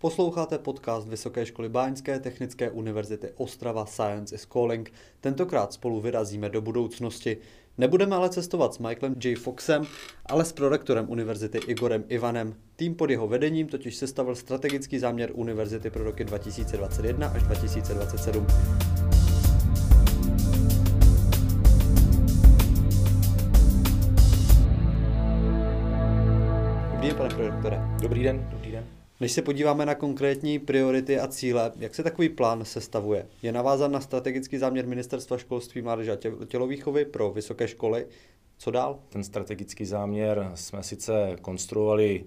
Posloucháte podcast Vysoké školy Báňské technické univerzity Ostrava Science is Calling. Tentokrát spolu vyrazíme do budoucnosti. Nebudeme ale cestovat s Michaelem J. Foxem, ale s prorektorem univerzity Igorem Ivanem. Tým pod jeho vedením totiž sestavil strategický záměr univerzity pro roky 2021 až 2027. Dobrý den, pane prorektore. Dobrý den, dobrý den. Než se podíváme na konkrétní priority a cíle, jak se takový plán sestavuje? Je navázan na strategický záměr Ministerstva školství, mládeže a tělovýchovy pro vysoké školy. Co dál? Ten strategický záměr jsme sice konstruovali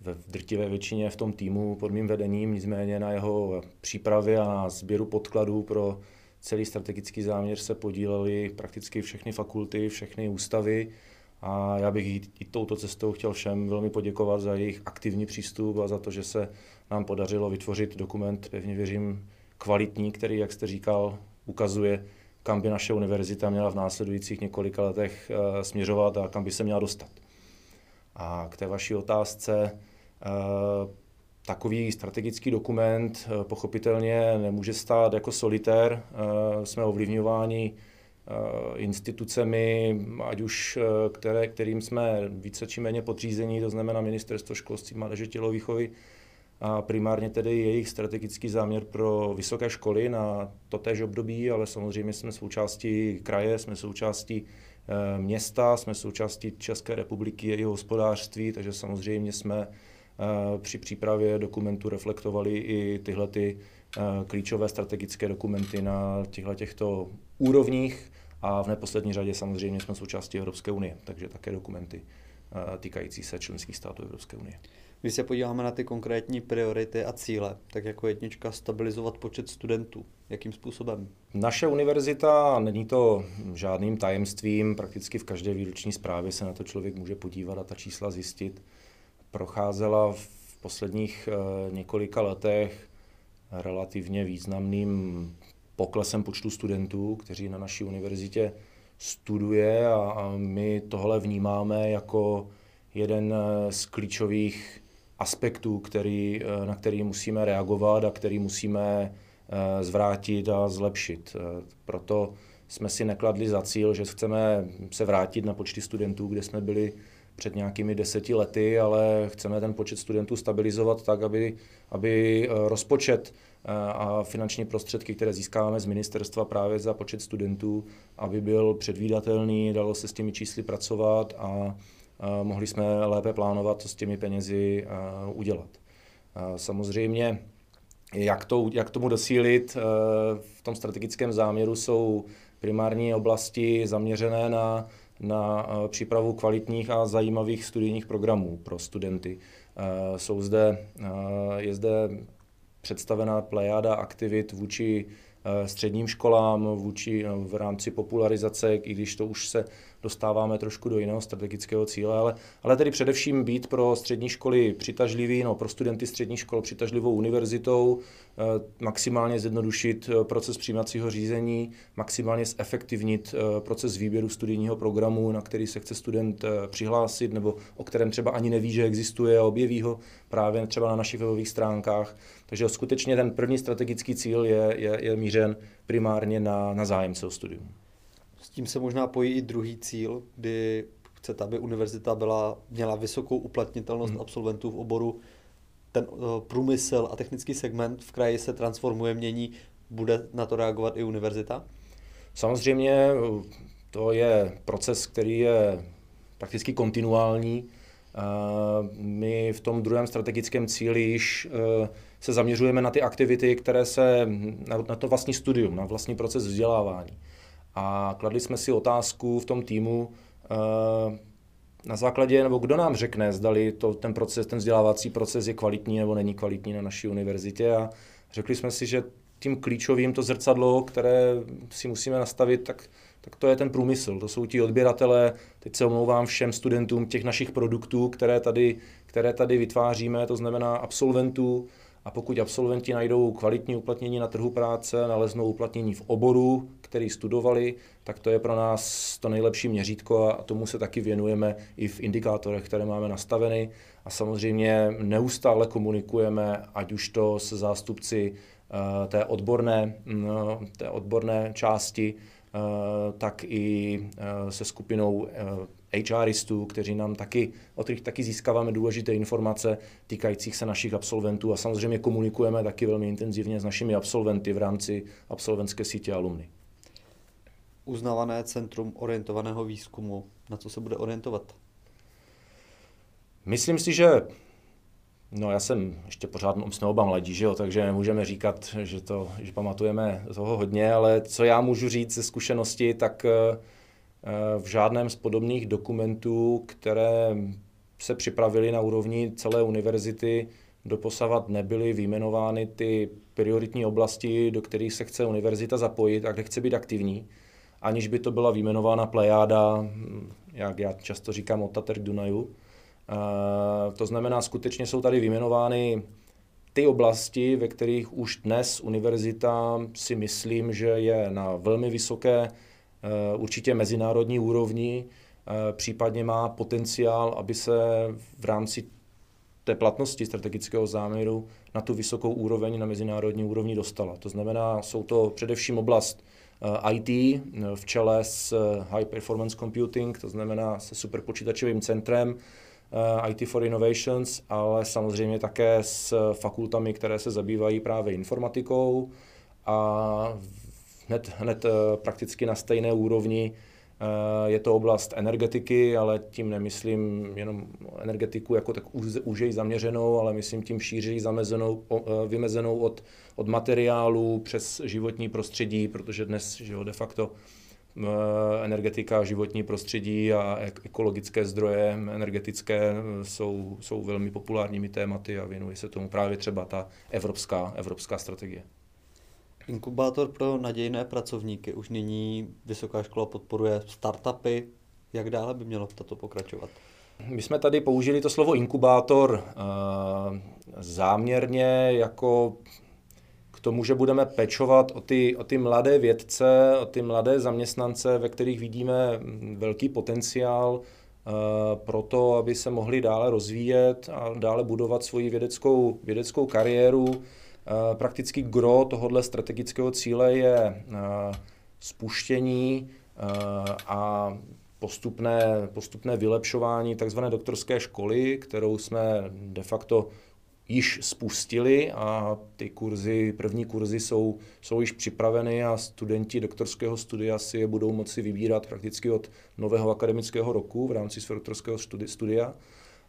ve drtivé většině v tom týmu pod mým vedením, nicméně na jeho přípravě a na sběru podkladů pro celý strategický záměr se podílely prakticky všechny fakulty, všechny ústavy, a já bych i touto cestou chtěl všem velmi poděkovat za jejich aktivní přístup a za to, že se nám podařilo vytvořit dokument, pevně věřím, kvalitní, který, jak jste říkal, ukazuje, kam by naše univerzita měla v následujících několika letech uh, směřovat a kam by se měla dostat. A k té vaší otázce, uh, takový strategický dokument uh, pochopitelně nemůže stát jako solitér. Jsme ovlivňováni Eh, institucemi, ať už eh, které, kterým jsme více či méně podřízení, to znamená Ministerstvo školství, mládeže, tělovýchovy, a primárně tedy jejich strategický záměr pro vysoké školy na totéž období, ale samozřejmě jsme součástí kraje, jsme součástí eh, města, jsme součástí České republiky, jejího hospodářství, takže samozřejmě jsme při přípravě dokumentu reflektovali i tyhle ty klíčové strategické dokumenty na těchto úrovních a v neposlední řadě samozřejmě jsme součástí Evropské unie, takže také dokumenty eh, týkající se členských států Evropské unie. Když se podíváme na ty konkrétní priority a cíle, tak jako jednička stabilizovat počet studentů. Jakým způsobem? Naše univerzita, není to žádným tajemstvím, prakticky v každé výroční zprávě se na to člověk může podívat a ta čísla zjistit. Procházela v posledních eh, několika letech relativně významným poklesem počtu studentů, kteří na naší univerzitě studuje a, my tohle vnímáme jako jeden eh, z klíčových aspektů, který, eh, na který musíme reagovat a který musíme eh, zvrátit a zlepšit. Proto jsme si nekladli za cíl, že chceme se vrátit na počty studentů, kde jsme byli před nějakými deseti lety, ale chceme ten počet studentů stabilizovat tak, aby, aby rozpočet a finanční prostředky, které získáváme z ministerstva právě za počet studentů, aby byl předvídatelný, dalo se s těmi čísly pracovat a mohli jsme lépe plánovat, co s těmi penězi udělat. Samozřejmě, jak, to, jak tomu dosílit, v tom strategickém záměru jsou primární oblasti zaměřené na, na přípravu kvalitních a zajímavých studijních programů pro studenty. Jsou zde, je zde představená plejáda aktivit vůči eh, středním školám, vůči eh, v rámci popularizace, i když to už se dostáváme trošku do jiného strategického cíle, ale, ale tedy především být pro střední školy přitažlivý, no, pro studenty středních škol přitažlivou univerzitou, eh, maximálně zjednodušit eh, proces přijímacího řízení, maximálně zefektivnit eh, proces výběru studijního programu, na který se chce student přihlásit, nebo o kterém třeba ani neví, že existuje a objeví ho právě třeba na našich webových stránkách. Takže skutečně ten první strategický cíl je, je, je mířen primárně na, na zájemce o studium. Tím se možná pojí i druhý cíl, kdy chcete, aby univerzita byla, měla vysokou uplatnitelnost hmm. absolventů v oboru. Ten uh, průmysl a technický segment v kraji se transformuje, mění. Bude na to reagovat i univerzita? Samozřejmě eh, to je proces, který je prakticky kontinuální. Eh, my v tom druhém strategickém cíli již se zaměřujeme na ty aktivity, které se, na to vlastní studium, na vlastní proces vzdělávání. A kladli jsme si otázku v tom týmu, eh, na základě, nebo kdo nám řekne, zdali to, ten proces, ten vzdělávací proces je kvalitní nebo není kvalitní na naší univerzitě. A řekli jsme si, že tím klíčovým to zrcadlo, které si musíme nastavit, tak, tak to je ten průmysl, to jsou ti odběratelé, teď se omlouvám všem studentům těch našich produktů, které tady, které tady vytváříme, to znamená absolventů, a pokud absolventi najdou kvalitní uplatnění na trhu práce, naleznou uplatnění v oboru, který studovali, tak to je pro nás to nejlepší měřítko a tomu se taky věnujeme i v indikátorech, které máme nastaveny. A samozřejmě neustále komunikujeme, ať už to se zástupci eh, té odborné, mm, té odborné části, tak i eh, se skupinou HRistů, kteří nám taky, od kterých taky získáváme důležité informace týkajících se našich absolventů a samozřejmě komunikujeme taky velmi intenzivně s našimi absolventy v rámci absolventské sítě alumny. Uznávané centrum orientovaného výzkumu, na co se bude orientovat? Myslím si, že No já jsem ještě pořád jsme oba mladí, že jo, takže nemůžeme říkat, že, to, že pamatujeme toho hodně, ale co já můžu říct ze zkušenosti, tak uh, v žádném z podobných dokumentů, které se připravili na úrovni celé univerzity, doposavat nebyly vyjmenovány ty prioritní oblasti, do kterých se chce univerzita zapojit a kde chce být aktivní, aniž by to byla vyjmenována plejáda, jak já často říkám, od Tater k Dunaju. To znamená, skutečně jsou tady vyjmenovány ty oblasti, ve kterých už dnes univerzita si myslím, že je na velmi vysoké Eh, určitě mezinárodní úrovni, eh, případně má potenciál, aby se v rámci té platnosti strategického záměru na tu vysokou úroveň, na mezinárodní úrovni dostala. To znamená, jsou to především oblast eh, IT v čele s High Performance Computing, to znamená se superpočítačovým centrem IT for Innovations, ale samozřejmě také s fakultami, které se zabývají právě informatikou a hned, hned eh, prakticky na stejné úrovni. Eh, je to oblast energetiky, ale tím nemyslím jenom energetiku jako tak užej zaměřenou, ale myslím tím šířeji zamezenou, eh, vymezenou od, od materiálu přes životní prostředí, protože dnes že jo, de facto energetika, životní prostředí a ekologické zdroje energetické jsou, jsou velmi populárními tématy a věnuje se tomu právě třeba ta evropská, evropská strategie. Inkubátor pro nadějné pracovníky. Už nyní vysoká škola podporuje startupy. Jak dále by mělo tato pokračovat? My jsme tady použili to slovo inkubátor uh, záměrně jako k tomu, že budeme pečovat o ty, o ty mladé vědce, o ty mladé zaměstnance, ve kterých vidíme velký potenciál uh, pro to, aby se mohli dále rozvíjet a dále budovat svoji vědeckou, vědeckou kariéru Eh, prakticky gro tohohle strategického cíle je eh, spuštění eh, a postupné, postupné vylepšování tzv. doktorské školy, kterou jsme de facto již spustili a ty kurzy, první kurzy jsou, jsou již připraveny a studenti doktorského studia si je budou moci vybírat prakticky od nového akademického roku v rámci svého doktorského studia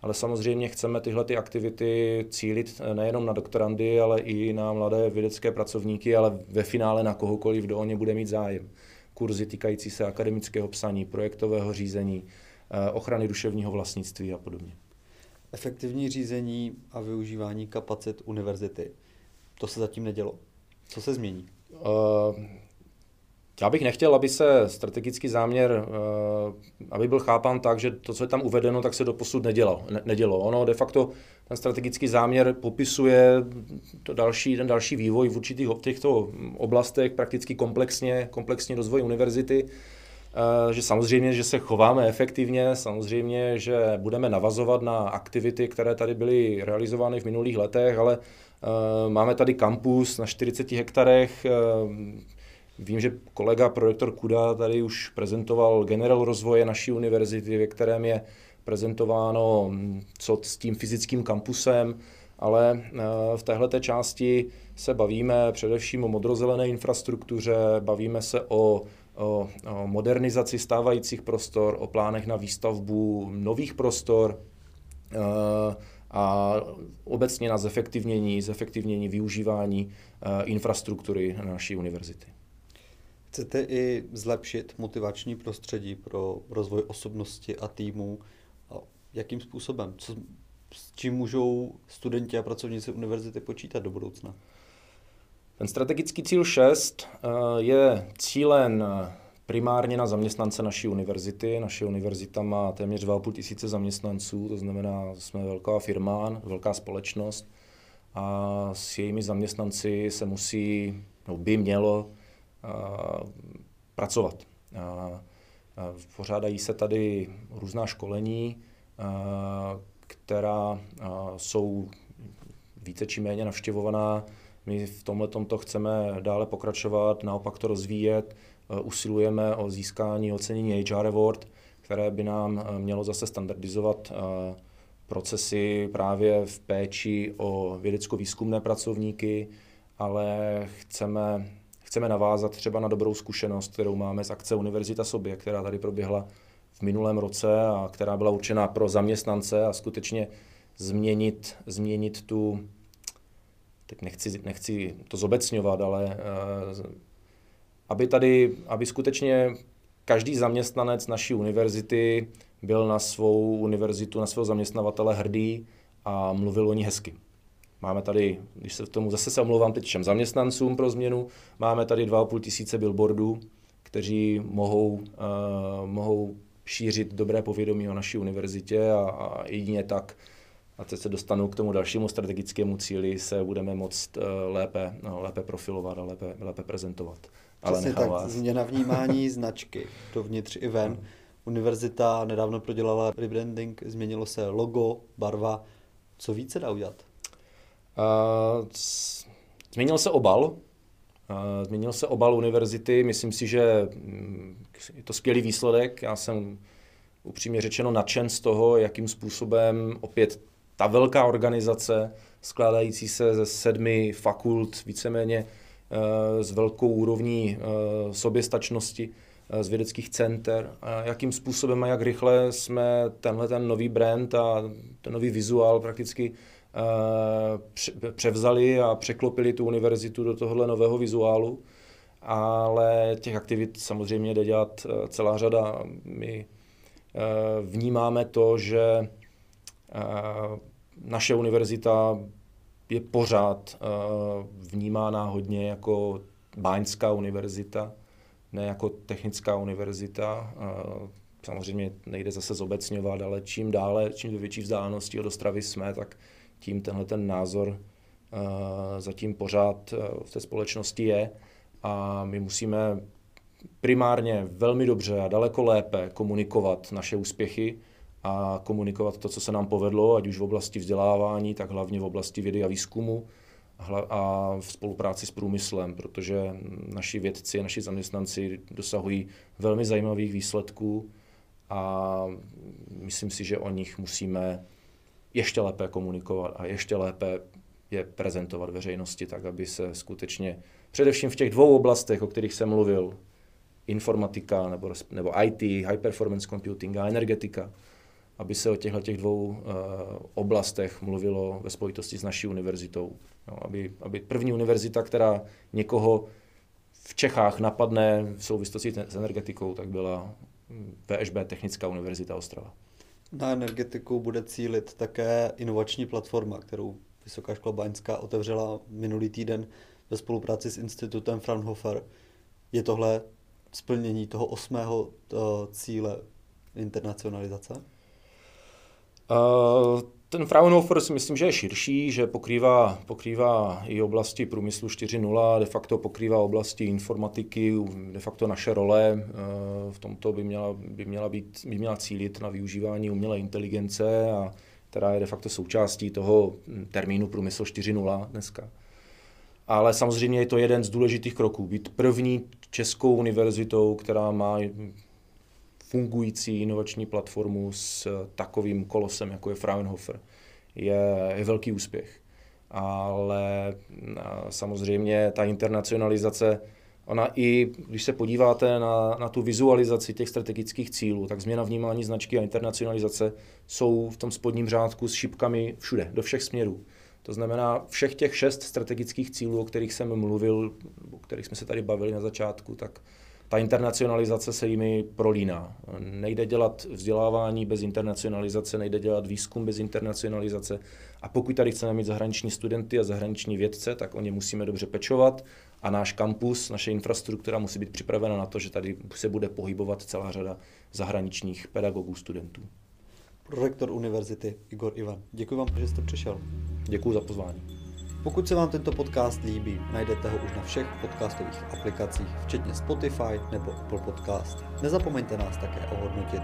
ale samozřejmě chceme tyhle ty aktivity cílit eh, nejenom na doktorandy, ale i na mladé vědecké pracovníky, ale ve finále na kohokoliv, kdo o ně bude mít zájem. Kurzy týkající se akademického psaní, projektového řízení, eh, ochrany duševního vlastnictví a podobně. Efektivní řízení a využívání kapacit univerzity. To se zatím nedělo. Co se změní? Uh, já bych nechtěl, aby se strategický záměr, eh, aby byl chápán tak, že to, co je tam uvedeno, tak se doposud nedělo. Ne, nedělo. Ono de facto ten strategický záměr popisuje to další, ten další vývoj v určitých těchto oblastech, prakticky komplexně, komplexně rozvoj univerzity, eh, že samozřejmě, že se chováme efektivně, samozřejmě, že budeme navazovat na aktivity, které tady byly realizovány v minulých letech, ale eh, máme tady kampus na 40 hektarech, Vím, že kolega projektor Kuda tady už prezentoval generál rozvoje naší univerzity, ve kterém je prezentováno, co s tím fyzickým kampusem, ale eh, v této části se bavíme především o modrozelené infrastruktuře, bavíme se o, o, o modernizaci stávajících prostor, o plánech na výstavbu nových prostor eh, a obecně na zefektivnění, zefektivnění využívání eh, infrastruktury naší univerzity. Chcete i zlepšit motivační prostředí pro rozvoj osobnosti a týmu? Jakým způsobem? Co, s čím můžou studenti a pracovníci univerzity počítat do budoucna? Ten strategický cíl 6 eh, je cílen eh, primárně na zaměstnance naší univerzity. Naše univerzita má téměř 2,5 tisíce zaměstnanců, to znamená, jsme velká firma, velká společnost a s jejími zaměstnanci se musí, no by mělo pracovat. Pořádají se tady různá školení, která jsou více či méně navštěvovaná. My v tomhle to chceme dále pokračovat, naopak to rozvíjet. Usilujeme o získání ocenění HR Award, které by nám mělo zase standardizovat procesy právě v péči o vědecko-výzkumné pracovníky, ale chceme, chceme navázat třeba na dobrou zkušenost, kterou máme z akce Univerzita sobě, která tady proběhla v minulém roce a která byla určená pro zaměstnance a skutečně změnit, změnit tu, teď nechci, nechci to zobecňovat, ale uh, aby tady, aby skutečně každý zaměstnanec naší univerzity byl na svou univerzitu, na svého zaměstnavatele hrdý a mluvil o ní hezky. Máme tady, když se v tomu zase se omlouvám teď všem zaměstnancům pro změnu, máme tady 2,5 tisíce billboardů, kteří mohou, uh, mohou šířit dobré povědomí o naší univerzitě a, a jedině tak, a teď se dostanu k tomu dalšímu strategickému cíli, se budeme moct uh, lépe, no, lépe profilovat a lépe, lépe prezentovat. Přesně Ale tak, vás. změna vnímání značky dovnitř i ven. Univerzita nedávno prodělala rebranding, změnilo se logo, barva. Co více dá udělat? Uh, změnil se obal. Uh, změnil se obal univerzity. Myslím si, že mm, je to skvělý výsledek. Já jsem upřímně řečeno nadšen z toho, jakým způsobem opět ta velká organizace, skládající se ze sedmi fakult, víceméně uh, s velkou úrovní uh, soběstačnosti, Eh, z vědeckých center, jakým způsobem a jak rychle jsme tenhle ten nový brand a ten nový vizuál prakticky eh, převzali a překlopili tu univerzitu do tohohle nového vizuálu. Ale těch aktivit samozřejmě jde dělat eh, celá řada. My vnímáme to, že naše univerzita je pořád vnímána hodně jako báňská univerzita, ne jako technická univerzita. Samozřejmě nejde zase zobecňovat, ale čím dále, čím do větší vzdálenosti od Ostravy jsme, tak tím tenhle ten názor zatím pořád v té společnosti je a my musíme primárně velmi dobře a daleko lépe komunikovat naše úspěchy a komunikovat to, co se nám povedlo, ať už v oblasti vzdělávání, tak hlavně v oblasti vědy a výzkumu a v spolupráci s průmyslem, protože naši vědci, naši zaměstnanci dosahují velmi zajímavých výsledků a myslím si, že o nich musíme ještě lépe komunikovat a ještě lépe je prezentovat veřejnosti tak, aby se skutečně především v těch dvou oblastech, o kterých jsem mluvil, informatika nebo, nebo IT, high performance computing a energetika, aby se o těchto těch dvou uh, oblastech mluvilo ve spojitosti s naší univerzitou. Aby, aby první univerzita, která někoho v Čechách napadne v souvislosti s energetikou, tak byla PŠB Technická univerzita Ostrava. Na energetiku bude cílit také inovační platforma, kterou Vysoká škola Baňská otevřela minulý týden ve spolupráci s institutem Fraunhofer. Je tohle splnění toho osmého eh, cíle internacionalizace? Ten Fraunhofer si myslím, že je širší, že pokrývá, pokrývá i oblasti průmyslu 4.0, de facto pokrývá oblasti informatiky, de facto naše role uh, v tomto by měla, by měla, být, by měla cílit na využívání umělé inteligence, a která je de facto součástí toho termínu průmysl 4.0 dneska. Ale samozřejmě je to jeden z důležitých kroků. Být první českou univerzitou, která má fungující inovační platformu s takovým kolosem, jako je Fraunhofer, je, je velký úspěch. Ale samozřejmě ta internacionalizace, ona i, když se podíváte na, na tu vizualizaci těch strategických cílů, tak změna vnímání značky a internacionalizace jsou v tom spodním řádku s šipkami všude, do všech směrů. To znamená, všech těch šest strategických cílů, o kterých jsem mluvil, o kterých jsme se tady bavili na začátku, tak ta internacionalizace se jimi prolíná. Nejde dělat vzdělávání bez internacionalizace, nejde dělat výzkum bez internacionalizace. A pokud tady chceme mít zahraniční studenty a zahraniční vědce, tak o ně musíme dobře pečovat a náš kampus, naše infrastruktura musí být připravena na to, že tady se bude pohybovat celá řada zahraničních pedagogů, studentů. Prorektor univerzity Igor Ivan, děkuji vám, že jste přišel. Děkuji za pozvání. Pokud se vám tento podcast líbí, najdete ho už na všech podcastových aplikacích, včetně Spotify nebo Apple Podcast. Nezapomeňte nás také ohodnotit.